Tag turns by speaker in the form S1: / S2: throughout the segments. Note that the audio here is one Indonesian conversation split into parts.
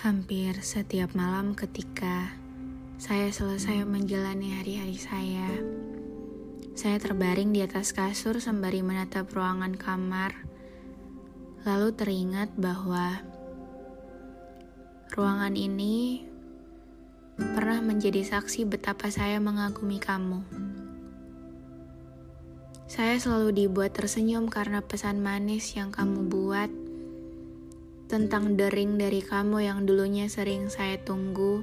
S1: Hampir setiap malam ketika saya selesai menjalani hari-hari saya, saya terbaring di atas kasur sembari menatap ruangan kamar, lalu teringat bahwa ruangan ini pernah menjadi saksi betapa saya mengagumi kamu. Saya selalu dibuat tersenyum karena pesan manis yang kamu buat tentang dering dari kamu yang dulunya sering saya tunggu,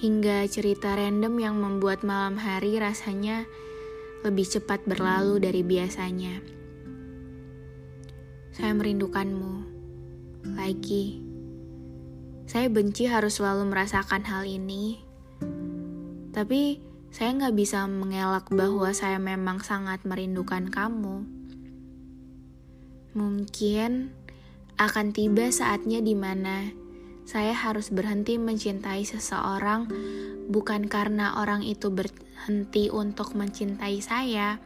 S1: hingga cerita random yang membuat malam hari rasanya lebih cepat berlalu dari biasanya. Saya merindukanmu lagi. Saya benci harus selalu merasakan hal ini, tapi saya nggak bisa mengelak bahwa saya memang sangat merindukan kamu. Mungkin akan tiba saatnya di mana saya harus berhenti mencintai seseorang bukan karena orang itu berhenti untuk mencintai saya,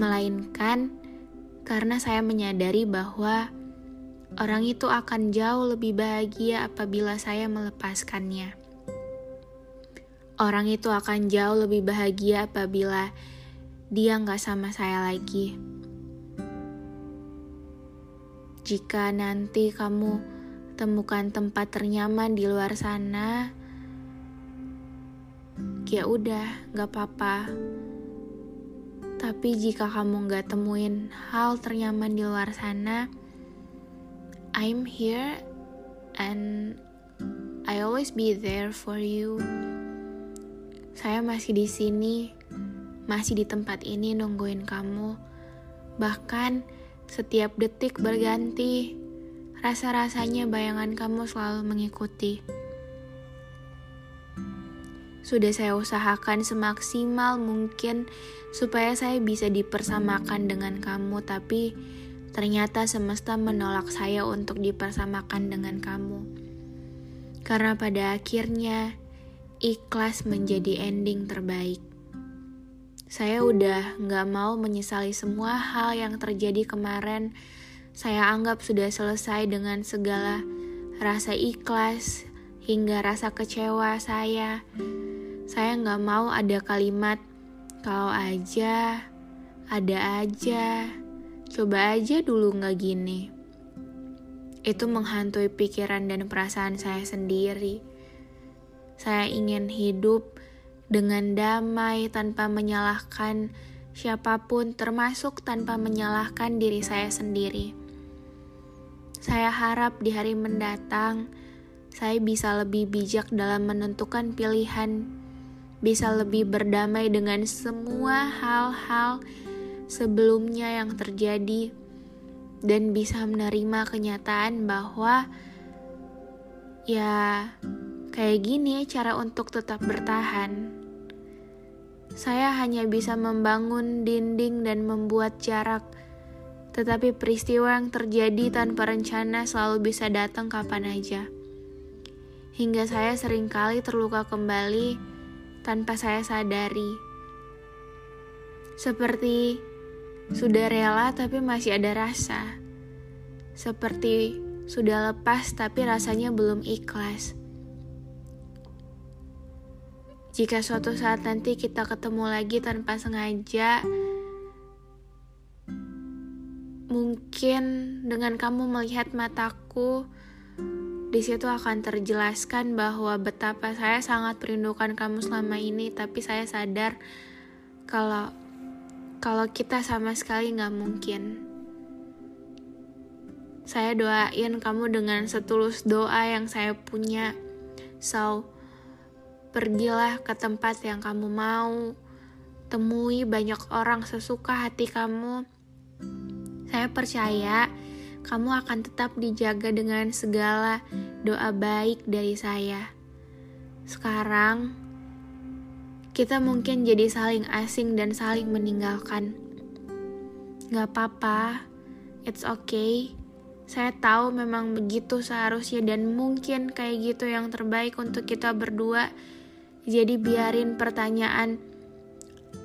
S1: melainkan karena saya menyadari bahwa orang itu akan jauh lebih bahagia apabila saya melepaskannya. Orang itu akan jauh lebih bahagia apabila dia nggak sama saya lagi. Jika nanti kamu temukan tempat ternyaman di luar sana, ya udah, gak apa-apa. Tapi jika kamu gak temuin hal ternyaman di luar sana, I'm here and I always be there for you. Saya masih di sini, masih di tempat ini nungguin kamu. Bahkan setiap detik berganti, rasa-rasanya bayangan kamu selalu mengikuti. Sudah saya usahakan semaksimal mungkin supaya saya bisa dipersamakan dengan kamu, tapi ternyata semesta menolak saya untuk dipersamakan dengan kamu. Karena pada akhirnya, ikhlas menjadi ending terbaik. Saya udah gak mau menyesali semua hal yang terjadi kemarin. Saya anggap sudah selesai dengan segala rasa ikhlas hingga rasa kecewa saya. Saya gak mau ada kalimat kalau aja, ada aja, coba aja dulu gak gini. Itu menghantui pikiran dan perasaan saya sendiri. Saya ingin hidup dengan damai tanpa menyalahkan siapa pun, termasuk tanpa menyalahkan diri saya sendiri. Saya harap di hari mendatang saya bisa lebih bijak dalam menentukan pilihan, bisa lebih berdamai dengan semua hal-hal sebelumnya yang terjadi, dan bisa menerima kenyataan bahwa ya Kayak gini cara untuk tetap bertahan. Saya hanya bisa membangun dinding dan membuat jarak, tetapi peristiwa yang terjadi tanpa rencana selalu bisa datang kapan aja. Hingga saya sering kali terluka kembali tanpa saya sadari. Seperti sudah rela tapi masih ada rasa. Seperti sudah lepas tapi rasanya belum ikhlas. Jika suatu saat nanti kita ketemu lagi tanpa sengaja, mungkin dengan kamu melihat mataku, di situ akan terjelaskan bahwa betapa saya sangat merindukan kamu selama ini, tapi saya sadar kalau kalau kita sama sekali nggak mungkin. Saya doain kamu dengan setulus doa yang saya punya. So, Pergilah ke tempat yang kamu mau. temui banyak orang sesuka hati kamu. Saya percaya kamu akan tetap dijaga dengan segala doa baik dari saya. Sekarang, kita mungkin jadi saling asing dan saling meninggalkan. Gak apa-apa, it's okay. Saya tahu memang begitu seharusnya dan mungkin kayak gitu yang terbaik untuk kita berdua. Jadi biarin pertanyaan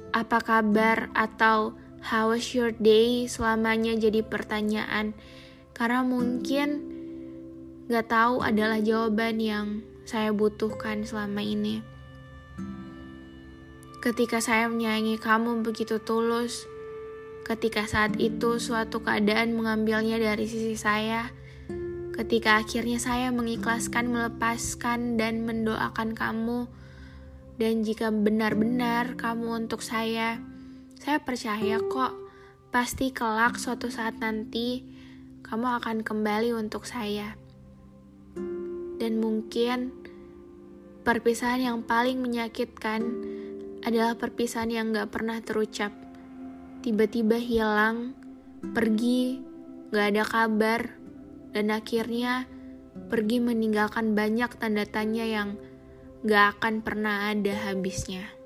S1: apa kabar atau how was your day selamanya jadi pertanyaan. Karena mungkin gak tahu adalah jawaban yang saya butuhkan selama ini. Ketika saya menyayangi kamu begitu tulus, ketika saat itu suatu keadaan mengambilnya dari sisi saya, ketika akhirnya saya mengikhlaskan, melepaskan, dan mendoakan kamu, dan jika benar-benar kamu untuk saya, saya percaya kok, pasti kelak suatu saat nanti kamu akan kembali untuk saya. Dan mungkin perpisahan yang paling menyakitkan adalah perpisahan yang gak pernah terucap. Tiba-tiba hilang, pergi, gak ada kabar, dan akhirnya pergi meninggalkan banyak tanda tanya yang gak akan pernah ada habisnya.